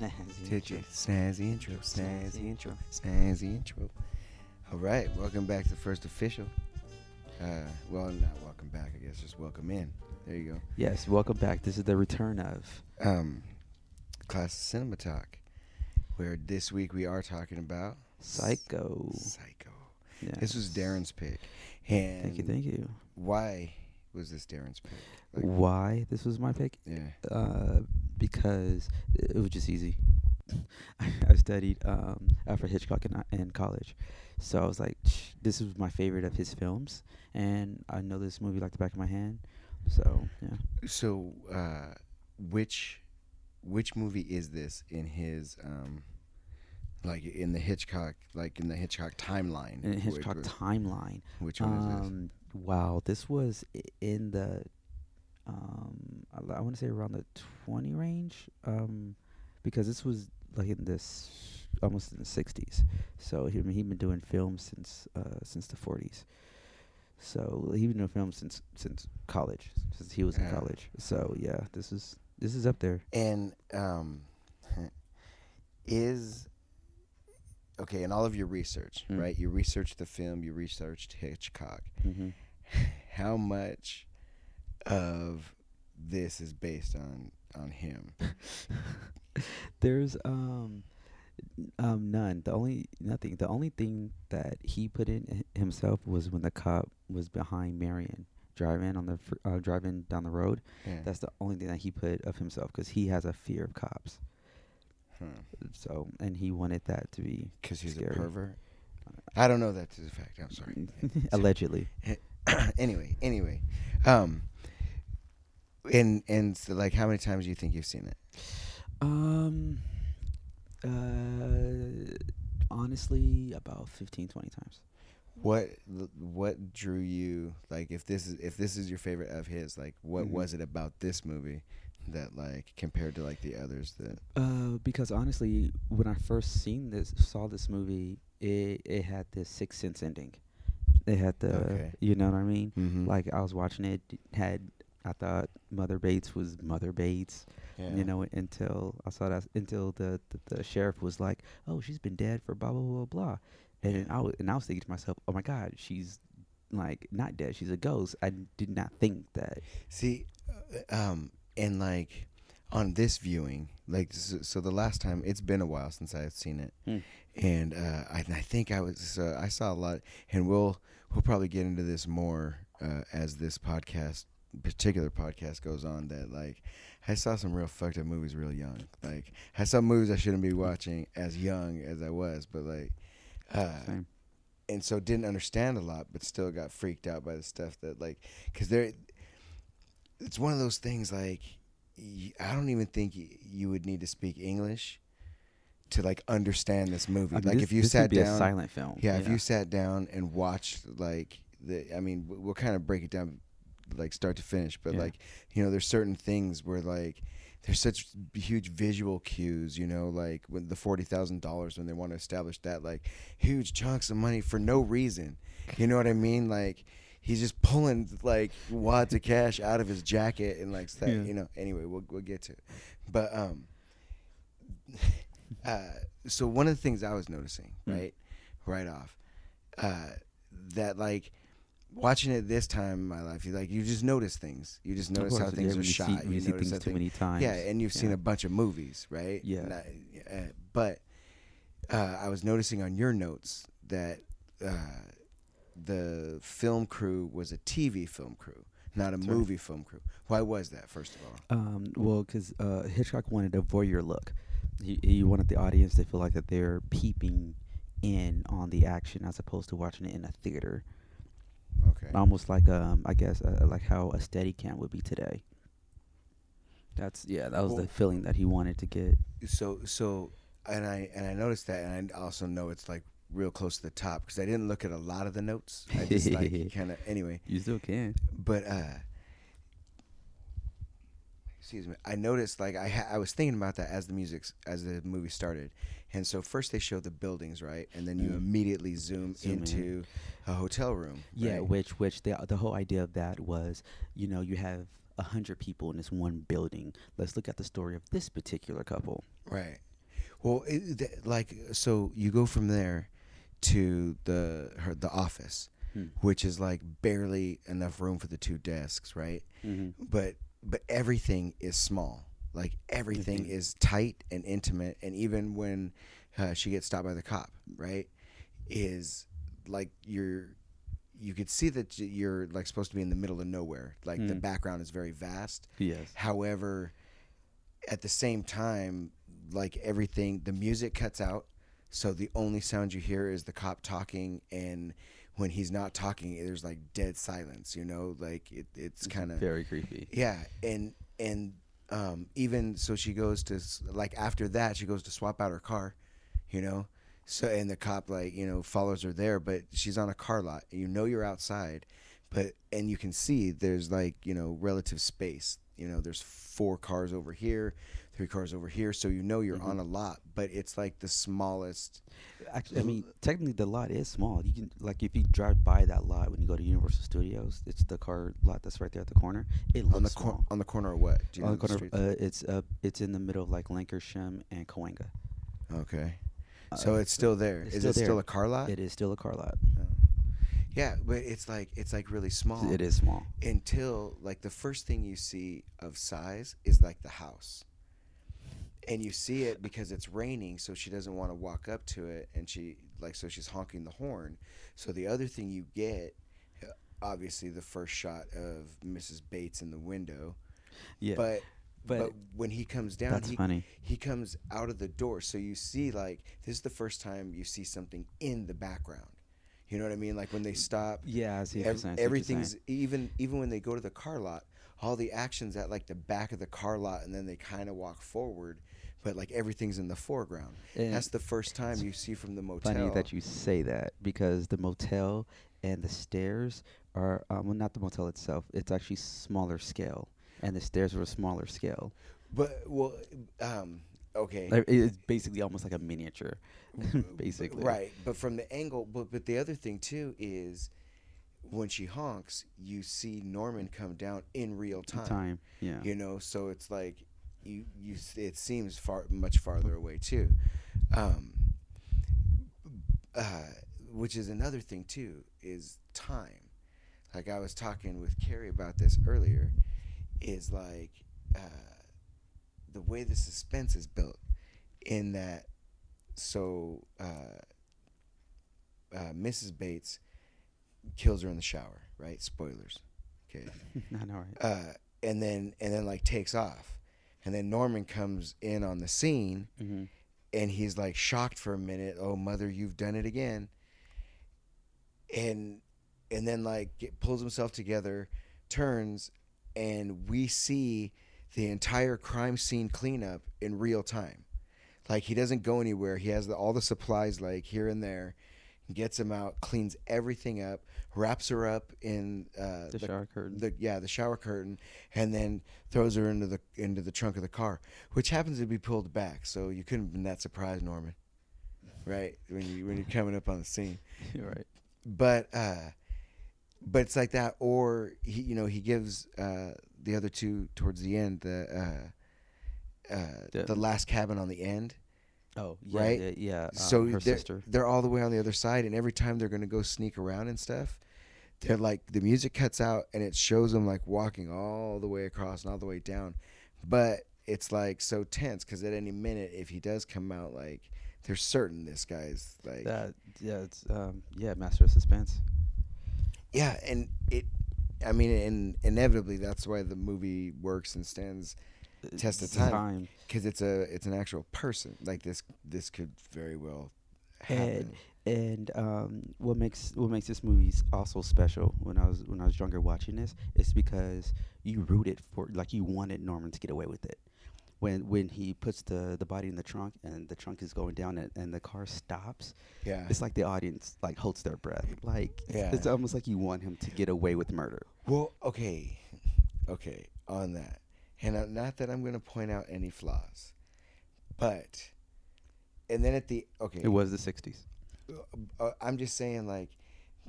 Snazzy Did you? Snazzy intro, Snazzy snazzy intro, snazzy intro. All right, welcome back to first official. Uh, well, not welcome back, I guess, just welcome in. There you go. Yes, welcome back. This is the return of Um, class cinema talk, where this week we are talking about Psycho. Psycho. Yes. This was Darren's pick, and Thank you, thank you. Why was this Darren's pick? Like, Why this was my pick? yeah. Uh, because it was just easy. I, studied um, Alfred Hitchcock in, in college, so I was like, this is my favorite of his films, and I know this movie like the back of my hand. So yeah, So, uh, which which movie is this in his um, like in the Hitchcock, like in the Hitchcock timeline? in Which Hitchcock was- timeline. Which one is this? Um, wow, this was in the um, I, I want to say around the twenty range, um, because this was like in this almost in the sixties. So he he'd been doing films since uh since the forties. So he been doing films since since college, since he was in college. So yeah, this is this is up there. And um, is okay in all of your research, Mm. right? You researched the film, you researched Hitchcock. hmm How much of this is based on on him? There's um um none. The only nothing. The only thing that he put in himself was when the cop was behind Marion driving on the fr- uh, driving down the road. Yeah. That's the only thing that he put of himself because he has a fear of cops. So and he wanted that to be Because he's Scary. a pervert. I don't know that to the fact. I'm sorry. allegedly. anyway, anyway, um, and and so like, how many times do you think you've seen it? Um. Uh. Honestly, about 15, 20 times. What what drew you like if this is if this is your favorite of his like what Mhm. was it about this movie that like compared to like the others that Uh, because honestly, when I first seen this, saw this movie, it it had this Sixth Sense ending. It had the, Okay. you know what I mean? mm-hmm. Like I was watching it had I thought Mother Bates was Mother Bates, yeah. you know, until I saw that until the, the the sheriff was like, oh, she's been dead for blah blah blah blah, and Yeah. I was and I was thinking to myself, oh my God, she's like not dead, she's a ghost. I did not think that. See, uh, um, and like on this viewing, like so, so the last time it's been a while since I've seen it, Hmm. and uh, I, I think I was uh, I saw a lot, and we'll we'll probably get into this more uh, as this podcast particular podcast goes on. That like I saw some real fucked up movies real young. Like I saw movies I shouldn't be watching as young as I was, but like. Uh, Same. and so didn't understand a lot, but still got freaked out by the stuff that like, because there, it's one of those things like, I don't even think you would need to speak English to like understand this movie. I mean, like this- if you sat would be a down, silent film. yeah, if you sat down and watched like the, I mean, we'll kind of break it down, like start to finish, but Yeah. like you know, there's certain things where like there's such huge visual cues, you know, like when the forty thousand dollars when they want to establish that like huge chunks of money for no reason, you know what I mean? Like he's just pulling like wads of cash out of his jacket and like that, Yeah. you know. Anyway, we'll we'll get to, it. but um, uh, so one of the things I was noticing, Mm. right, right off, uh, that like watching it this time in my life, you like you just notice things. You just notice how things yeah, are you shot. See, when you, see things too thing- many times. yeah, and you've seen a bunch of movies, right? Yeah. I- uh, but uh, I was noticing on your notes that uh, the film crew was a TV film crew, not a That's right. movie film crew. Why was that? First of all, Um, well, because uh, Hitchcock wanted a voyeur look. He, he wanted the audience to feel like that they're peeping in on the action as opposed to watching it in a theater. Okay. Almost like um, I guess uh, like how a Steadicam would be today. That's yeah, that was Well- the feeling that he wanted to get. so so and I and I noticed that, and I also know it's like real close to the top because I didn't look at a lot of the notes. I just like kind of anyway. You still can. but uh excuse me i noticed like i ha- i was thinking about that as the music as the movie started and so first they show the buildings right and then you Mm. immediately zoom, Zoom in. into a hotel room Yeah, right? which which the the whole idea of that was, you know, you have a hundred people in this one building. Let's look at the story of this particular couple. right Well, it, th- like so you go from there to the her the office, Hmm. which is like barely enough room for the two desks, right? Mm-hmm. But but everything is small. Like everything Mhm. is tight and intimate, and even when uh, she gets stopped by the cop, right, is like you're you could see that you're like supposed to be in the middle of nowhere. Like the Mm. background is very vast. Yes. However, at the same time, like everything, the music cuts out. So the only sound you hear is the cop talking, and when he's not talking, there's like dead silence. You know, like it, it's kind of very creepy. yeah, and and um, even so, she goes to like after that, she goes to swap out her car. You know, so and the cop like you know follows her there, but she's on a car lot. You know you're outside, but and you can see there's like you know relative space. You know there's four cars over here, three cars over here, so you know you're Mhm. on a lot, but it's like the smallest. Actually, I mean, technically, the lot is small. You can like if you drive by that lot when you go to Universal Studios, it's the car lot that's right there at the corner. It looks on the cor- on the corner of what? Do you on know the corner, streets? uh, it's uh, it's in the middle of like Lankershim and Cahuenga. okay, Uh, so it's still there. it's Is still it still there. a car lot? It is still a car lot. Oh. Yeah, but it's like it's like really small. It is small. until like the first thing you see of size is like the house and you see it because it's raining so she doesn't want to walk up to it and she like so she's honking the horn so the other thing you get uh, obviously the first shot of mrs bates in the window Yeah, but but, but when he comes down that's he, funny. he comes out of the door so you see like this is the first time you see something in the background you know what i mean like when they stop Yeah, I see. what Ev- saying, I see everything's even even when they go to the car lot all the actions at like the back of the car lot and then they kind of walk forward but like everything's in the foreground And that's the first time you see from the motel funny that you say that because the motel and the stairs are um, well, not the motel itself. It's actually smaller scale, and the stairs are a smaller scale. but well um okay Like, It's basically almost like a miniature, basically. right but from the angle but but the other thing too is when she honks you see norman come down in real time, Time. Yeah. you know so it's like you you it seems far much farther away too. Um uh which is another thing too is time. Like i was talking with carrie about this earlier is like uh the way the suspense is built in that so uh uh mrs bates kills her in the shower right? Spoilers. Okay. I know, right? uh, and then and then like takes off, and then Norman comes in on the scene, Mm-hmm. and he's like shocked for a minute. Oh, mother, you've done it again. And and then like get, pulls himself together, turns, and we see the entire crime scene cleanup in real time. Like he doesn't go anywhere. He has the, all the supplies like here and there. Gets them out, cleans everything up, wraps her up in uh, The shower curtain. the yeah the shower curtain and then throws her into the into the trunk of the car which happens to be pulled back so you couldn't have been that surprised norman right when you when you're coming up on the scene You're right. but uh but it's like that or he you know he gives uh the other two towards the end the uh uh The- the last cabin on the end Oh, yeah, Right? Yeah. yeah um, so her they're, sister. they're all the way on the other side and every time they're gonna go sneak around and stuff they're like the music cuts out and it shows them like walking all the way across and all the way down but it's like so tense because at any minute if he does come out like they're certain this guy's like That yeah, it's um yeah, master of suspense. yeah and it i mean and inevitably that's why the movie works and stands Test of time. because it's a it's an actual person like this this could very well happen And um, what makes what makes this movie also special when I was when I was younger watching this is because you rooted for like you wanted Norman to get away with it. When when he puts the, the body in the trunk and the trunk is going down and, and the car stops, yeah it's like the audience like holds their breath. Like Yeah. it's almost like you want him to get away with murder. Well, okay, okay, on that, and uh, not that I'm going to point out any flaws, but, and then at the okay, It was the '60s. uh, I'm just saying like,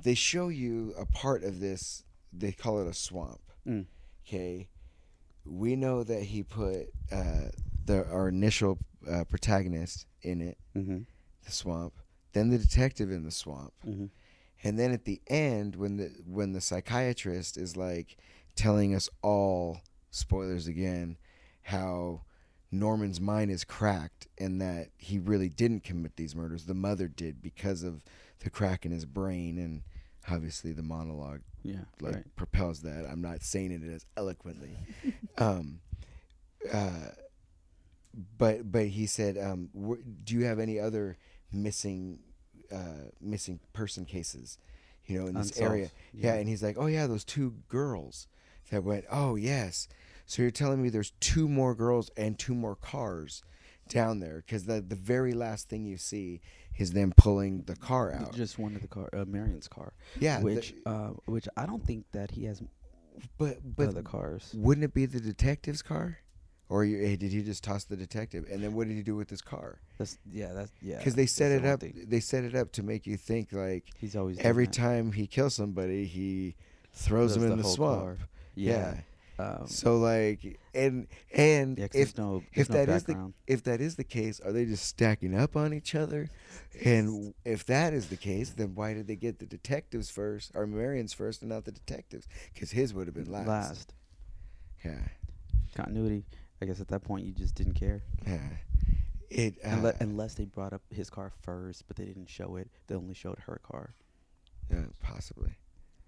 they show you a part of this. They call it a swamp. Mm. Okay, we know that he put uh, the our initial uh, protagonist in it, Mm-hmm. the swamp, then the detective in the swamp, Mm-hmm. and then at the end when the when the psychiatrist is like telling us all spoilers again how Norman's mind is cracked and that he really didn't commit these murders the mother did because of the crack in his brain and obviously the monologue Yeah. like right. propels that I'm not saying it as eloquently um uh but but he said um wh- do you have any other missing uh missing person cases you know in this Unsolved. area yeah. and he's like, "Oh yeah, those two girls that went. Oh yes. So you're telling me there's two more girls and two more cars down there because the the very last thing you see is them pulling the car out. Just one of the car, uh, Marion's car. yeah, the- Which, uh, which I don't think that he has but but other cars. wouldn't it be the detective's car? Or you, hey, did he just toss the detective? And then what did he do with his car? That's yeah. That's yeah. Because they set it up. thing. They set it up to make you think like He's always every that. time he kills somebody, he throws them Does in the, whole swamp. car. Yeah. Yeah. Um, So like, and and yeah, if no if no that is the if that is the case, are they just stacking up on each other? And if that is the case, then why did they get the detectives first, or Marion's first, and not the detectives? Because his would have been last. last Yeah, continuity. I guess at that point you just didn't care. yeah. It uh, Unle- unless they brought up his car first, but they didn't show it. They only showed her car. yeah, possibly.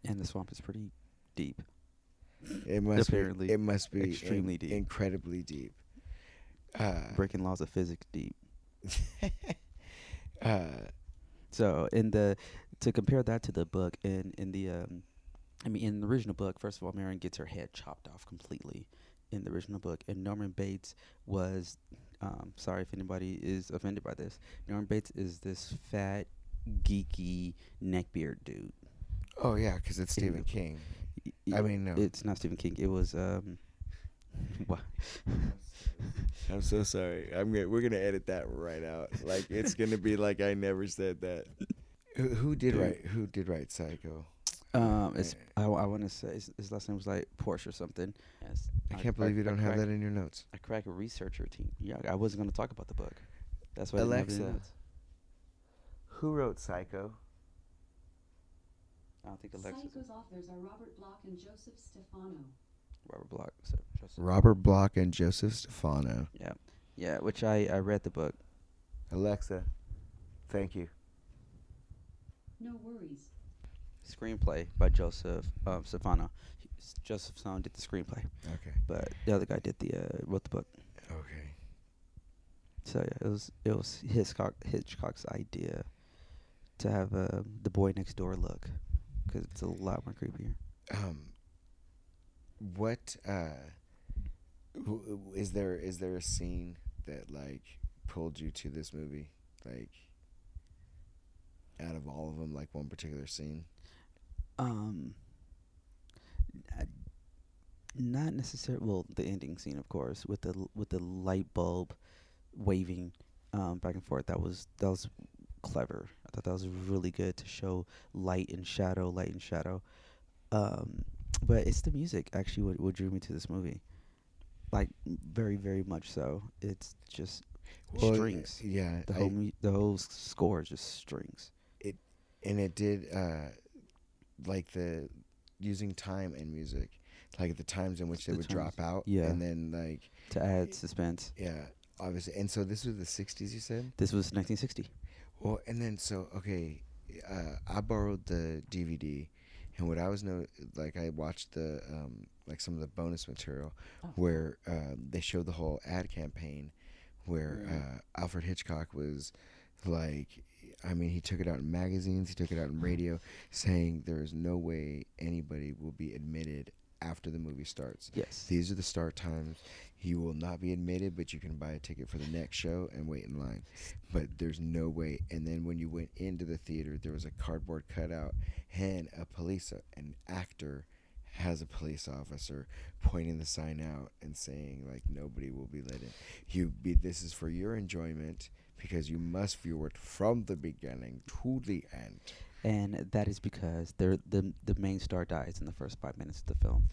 And the swamp is pretty deep. It must Apparently be. It must be extremely in- deep. incredibly deep. Uh, Breaking laws of physics deep. uh, So in the to compare that to the book in in the um I mean in the original book, first of all, Marion gets her head chopped off completely in the original book. And Norman Bates was um sorry if anybody is offended by this. Norman Bates is this fat, geeky neckbeard dude. oh yeah, because it's Stephen King. Y- I y- mean, no. it's not Stephen King. It was um what I'm so sorry. I'm gonna, we're gonna edit that right out. Like it's gonna be like I never said that. Who, who did Dude. write? Who did write Psycho? um it's Eh. I, want to say his, his last name was like Porsche or something. Yes. I can't believe you don't have that in your notes. I crack a researcher team. Yeah, I wasn't going to talk about the book. That's why I didn't have it in the Alexa. notes. Who wrote Psycho? I don't think Alexa's Psycho's authors are Robert Bloch and Joseph Stefano. Robert Bloch. So just, Robert Bloch and Joseph Stefano. yeah, yeah. Which I I read the book. Alexa, thank you. No worries. Screenplay by Joseph um, Stefano. He- Joseph Stefano did the screenplay, Okay. but the other guy did the uh, wrote the book. Okay. So yeah, it was it was Hitchcock Hitchcock's idea to have uh, the boy next door look because it's a lot more creepier. Um. What uh, w- is there? Is there a scene that like pulled you to this movie? Like, out of all of them, like one particular scene. Um, not necessarily. Well, the ending scene, of course, with the with the light bulb waving um, back and forth. That was that was clever. I thought that was really good to show light and shadow, light and shadow. Um, but it's the music actually what what drew me to this movie. Like very very much so. It's just Well, strings. Yeah, The I- whole mu- the whole score is just strings. It and it did uh, like the using time and music, like the times in which they The would times, drop out, yeah. and then like To add suspense. yeah, obviously. And so this was the '60s, you said. This was 1960. Well, and then so okay, uh, I borrowed the DVD, and what I was no like I watched the um, like some of the bonus material where um, they showed the whole ad campaign, where Mm. uh, Alfred Hitchcock was like, I mean, he took it out in magazines, he took it out in radio, saying there is no way anybody will be admitted after the movie starts. Yes. These are the start times. You will not be admitted, but you can buy a ticket for the next show and wait in line. But there's no way. And then when you went into the theater, there was a cardboard cutout and a police, an actor has a police officer pointing the sign out and saying like nobody will be let in. You be this is for your enjoyment because you must view it from the beginning to the end. And that is because they're, the the main star dies in the first five minutes of the film,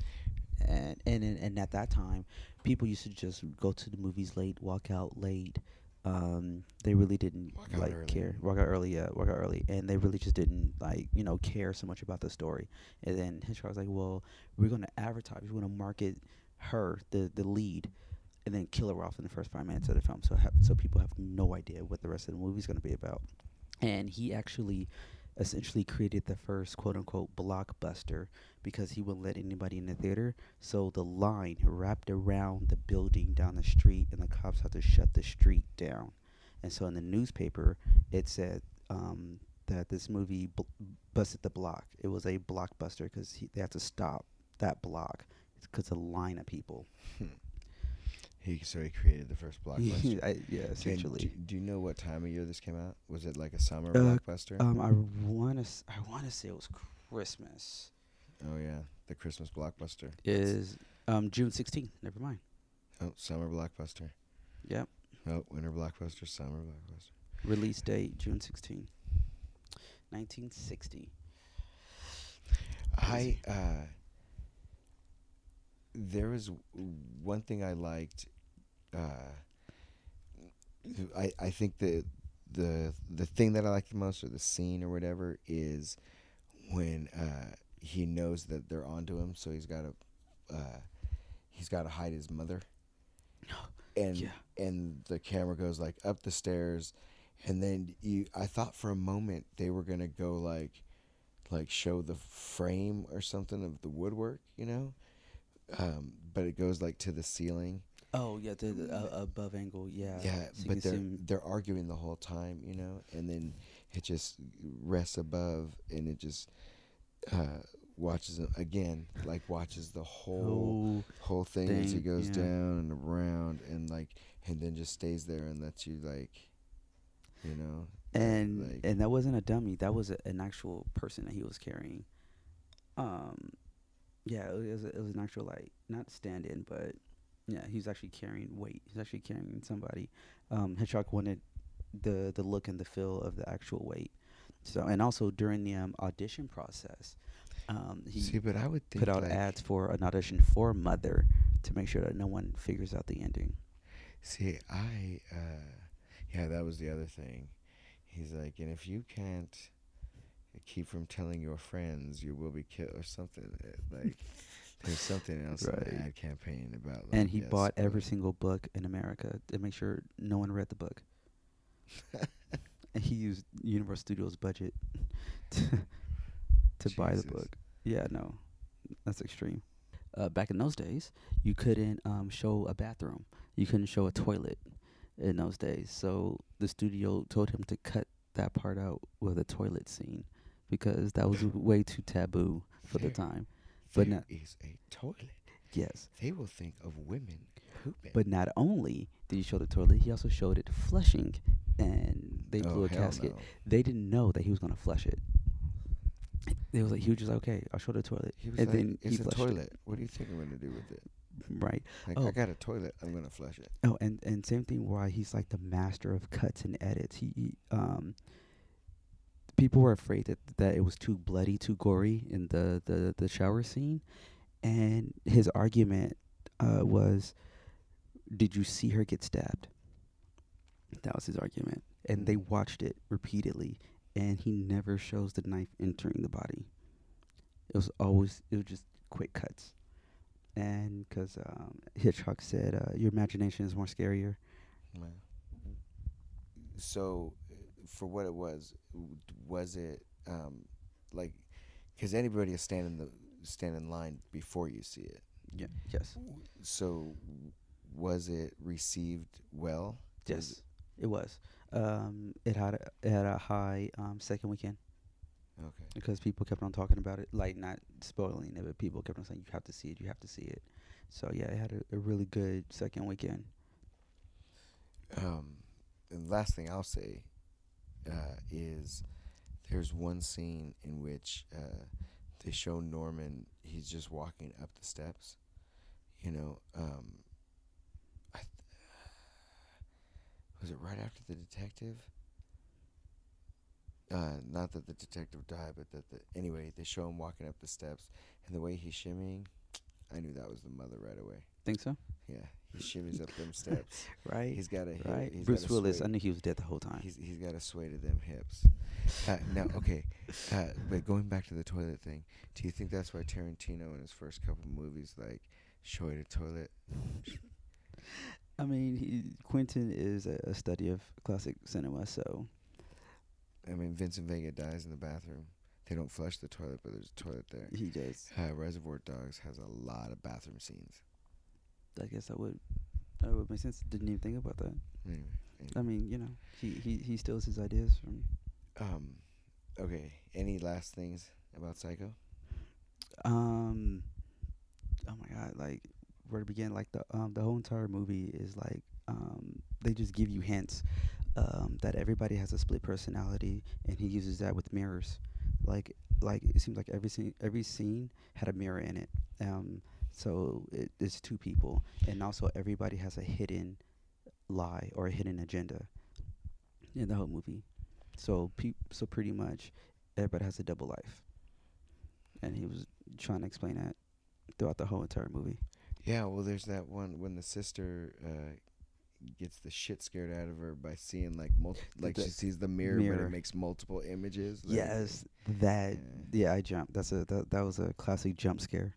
and and and, at that time, people used to just go to the movies late, walk out late, um, they really didn't Walk like early. care. Walk out early, yeah, walk out early, and they really just didn't like you know care so much about the story. And then Hitchcock was like, "Well, we're going to advertise. We're going to market her, the the lead, and then kill her off in the first five minutes of the film, so have, so people have no idea what the rest of the movie's going to be about." And he actually essentially created the first quote unquote blockbuster because he wouldn't let anybody in the theater. So the line wrapped around the building down the street, and the cops had to shut the street down. And so in the newspaper, it said um, that this movie bl- busted the block. It was a blockbuster because they had to stop that block because a line of people. He so he created the first blockbuster. I, yeah, essentially. Do, do you know what time of year this came out? Was it like a summer Uh, blockbuster? Um, I wanna, s- I wanna say it was Christmas. oh yeah, the Christmas blockbuster. Is um June 16th. Never mind. Oh, summer blockbuster. Yep. Oh, winter blockbuster, summer blockbuster. Release date June 16th, 1960. I uh there was one thing I liked uh I I think the the the thing that I like the most or the scene or whatever is when uh he knows that they're onto him so he's got to uh he's got to hide his mother and Yeah. and the camera goes like up the stairs and then you I thought for a moment they were going to go like like show the frame or something of the woodwork, you know? Um, but it goes like to the ceiling. Oh yeah, the, the uh, above angle. Yeah. Yeah, so but they're they're arguing the whole time, you know, and then it just rests above, and it just uh, watches him again, like watches the whole Oh, whole thing, as he goes yeah. down and around, and like, and then just stays there and lets you like, you know, and like- and that wasn't a dummy. That was a, an actual person that he was carrying. Um, yeah, it was it was an actual like not stand-in, but yeah, he was actually carrying weight. He's actually carrying somebody. Um, Hitchcock wanted the the look and the feel of the actual weight. So and also during the um, audition process, um, he see, but I would think put out like, ads for an audition for Mother to make sure that no one figures out the ending. See, I, uh, yeah, that was the other thing. He's like, and if you can't keep from telling your friends, you will be killed, or something. uh, Like, there's something else in the ad campaign about. Like, and he yes, bought every single book in America to make sure no one read the book. and he used Universal Studios budget to, to buy the book. Yeah, no, that's extreme. Uh, back in those days, you couldn't um, show a bathroom. You couldn't show a toilet in those days. So the studio told him to cut that part out with a toilet scene because that was way too taboo for the time. But There not- is a toilet. Yes. They will think of women pooping. But not only did he show the toilet, he also showed it flushing, and they oh, blew a casket. no. They didn't know that he was gonna flush it. It was like, he was just like, okay, I'll show the toilet, He was and like, then "It's he a toilet. What do you think I'm going to do with it? it. Right. Like, Oh. I got a toilet. I'm going to flush it." Oh, and and same thing. Why he's like the master of cuts and edits. He, he um. People were afraid that that it was too bloody, too gory in the the the shower scene, and his argument uh, was, "Did you see her get stabbed?" That was his argument, and they watched it repeatedly, and he never shows the knife entering the body. It was always it was just quick cuts, and because um, Hitchcock said, uh, "Your imagination is more scarier." Wow. So, for what it was, was it um, like because anybody will stand in the stand in line before you see it. Yeah. Yes. So, was it received well? Was Yes. It was. Um, it had a, it had a high um, second weekend Okay. because people kept on talking about it, like not spoiling it, but people kept on saying you have to see it, you have to see it. So yeah, it had a, a really good second weekend. Um, and last thing I'll say uh, is there's one scene in which uh, they show Norman. He's just walking up the steps. You know, um, th- was it right after the detective? Uh, not that the detective died, but that the anyway they show him walking up the steps, and the way he's shimmying, I knew that was the mother right away. Think so? Yeah, he shimmies up them steps. Right. He's got a hip- right. he's Bruce Willis. sway- I knew he was dead the whole time. He's he's got a sway to them hips. Uh, now, okay, uh, but going back to the toilet thing, do you think that's why Tarantino in his first couple movies like showed a toilet? I mean, he, Quentin is a, a study of classic cinema, so I mean, Vincent Vega dies in the bathroom. They don't flush the toilet, but there's a toilet there. he does. Uh, Reservoir Dogs has a lot of bathroom scenes. I guess that would that would make sense. Didn't even think about that. Anyway, anyway. I mean, you know, he he he steals his ideas from. um, okay. Any last things about Psycho? Um, oh my god, like where to begin? Like the um the whole entire movie is like um they just give you hints um that everybody has a split personality, and he uses that with mirrors. Like like it seems like every scene every scene had a mirror in it. Um, so it, it's two people, and also everybody has a hidden lie or a hidden agenda in the whole movie. So peop so pretty much everybody has a double life, and he was trying to explain that throughout the whole entire movie. Yeah, well, there's that one when the sister uh, gets the shit scared out of her by seeing like mul- like The she sees the mirror, but it makes multiple images. like- yes, that Yeah. yeah, I jumped. That's a that, that was a classic jump scare,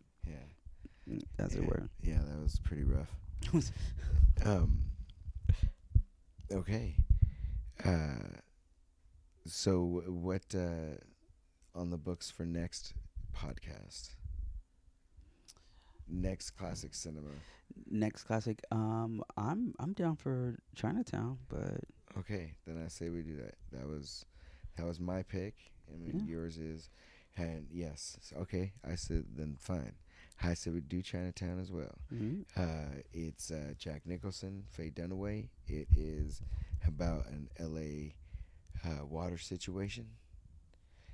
as yeah, it were. Yeah, that was pretty rough. um. Okay. Uh. So what uh, on the books for next podcast? Next classic cinema. Next classic. Um, I'm I'm down for Chinatown, but Okay, then I say we do that. That was that was my pick. I mean, Yeah. yours is, and yes, okay. I said then fine. I said we do Chinatown as well. mhm. Uh, it's uh, Jack Nicholson, Faye Dunaway. It is about an L.A. Uh, water situation.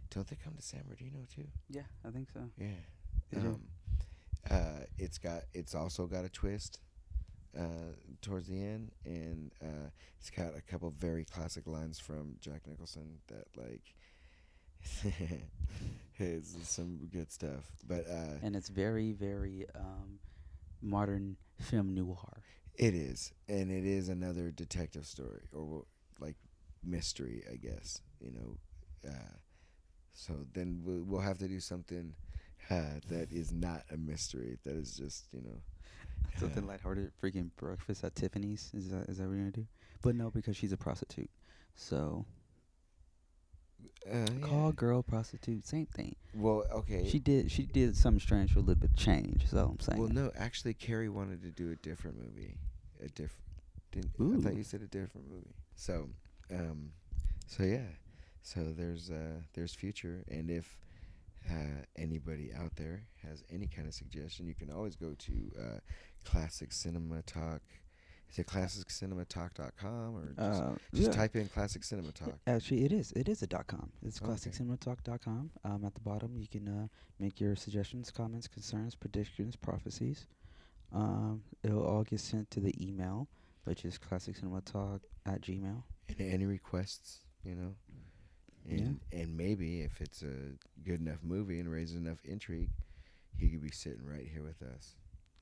Don't they come to San Bernardino too? yeah, I think so. Yeah. Um, uh, it's got. It's also got a twist uh, towards the end, and uh, it's got a couple very classic lines from Jack Nicholson that like. it's some good stuff, but uh, and it's very very um modern film noir. it is, and it is another detective story or like mystery, I guess. You know, uh, so then we'll, we'll have to do something uh, that is not a mystery. That is just you know Something uh, lighthearted, freaking breakfast at Tiffany's. Is that is that what you're gonna do? But no, because she's a prostitute. So Uh, call yeah. girl prostitute, same thing. Well, okay. She did she did something strange for a little bit of change. So I'm saying. well, no, actually, Carrie wanted to do a different movie. A different. Didn't I thought you said a different movie. So, um, so yeah, so there's uh there's future, and if uh, anybody out there has any kind of suggestion, you can always go to uh, Classic Cinema Talk. Is it classiccinematalk.com or just, uh, just yeah. type in Classic Cinema Talk? Actually, it is. It is a dot com. It's Okay. classiccinematalk.com. Um, at the bottom, you can uh, make your suggestions, comments, concerns, predictions, prophecies. Um, it'll all get sent to the email, which is classiccinematalk at gmail. And any requests, you know, and and maybe if it's a good enough movie and raises enough intrigue, he could be sitting right here with us.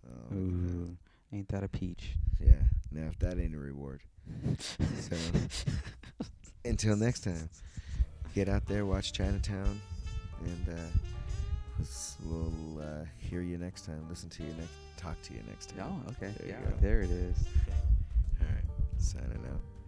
Oh, look at that. Ooh, ain't that a peach? yeah. Now if that ain't a reward, so until next time, get out there, watch Chinatown, and uh, we'll uh, hear you next time. Listen to you next. Talk to you next time. Oh, okay. There yeah, there it is. All right. Signing out.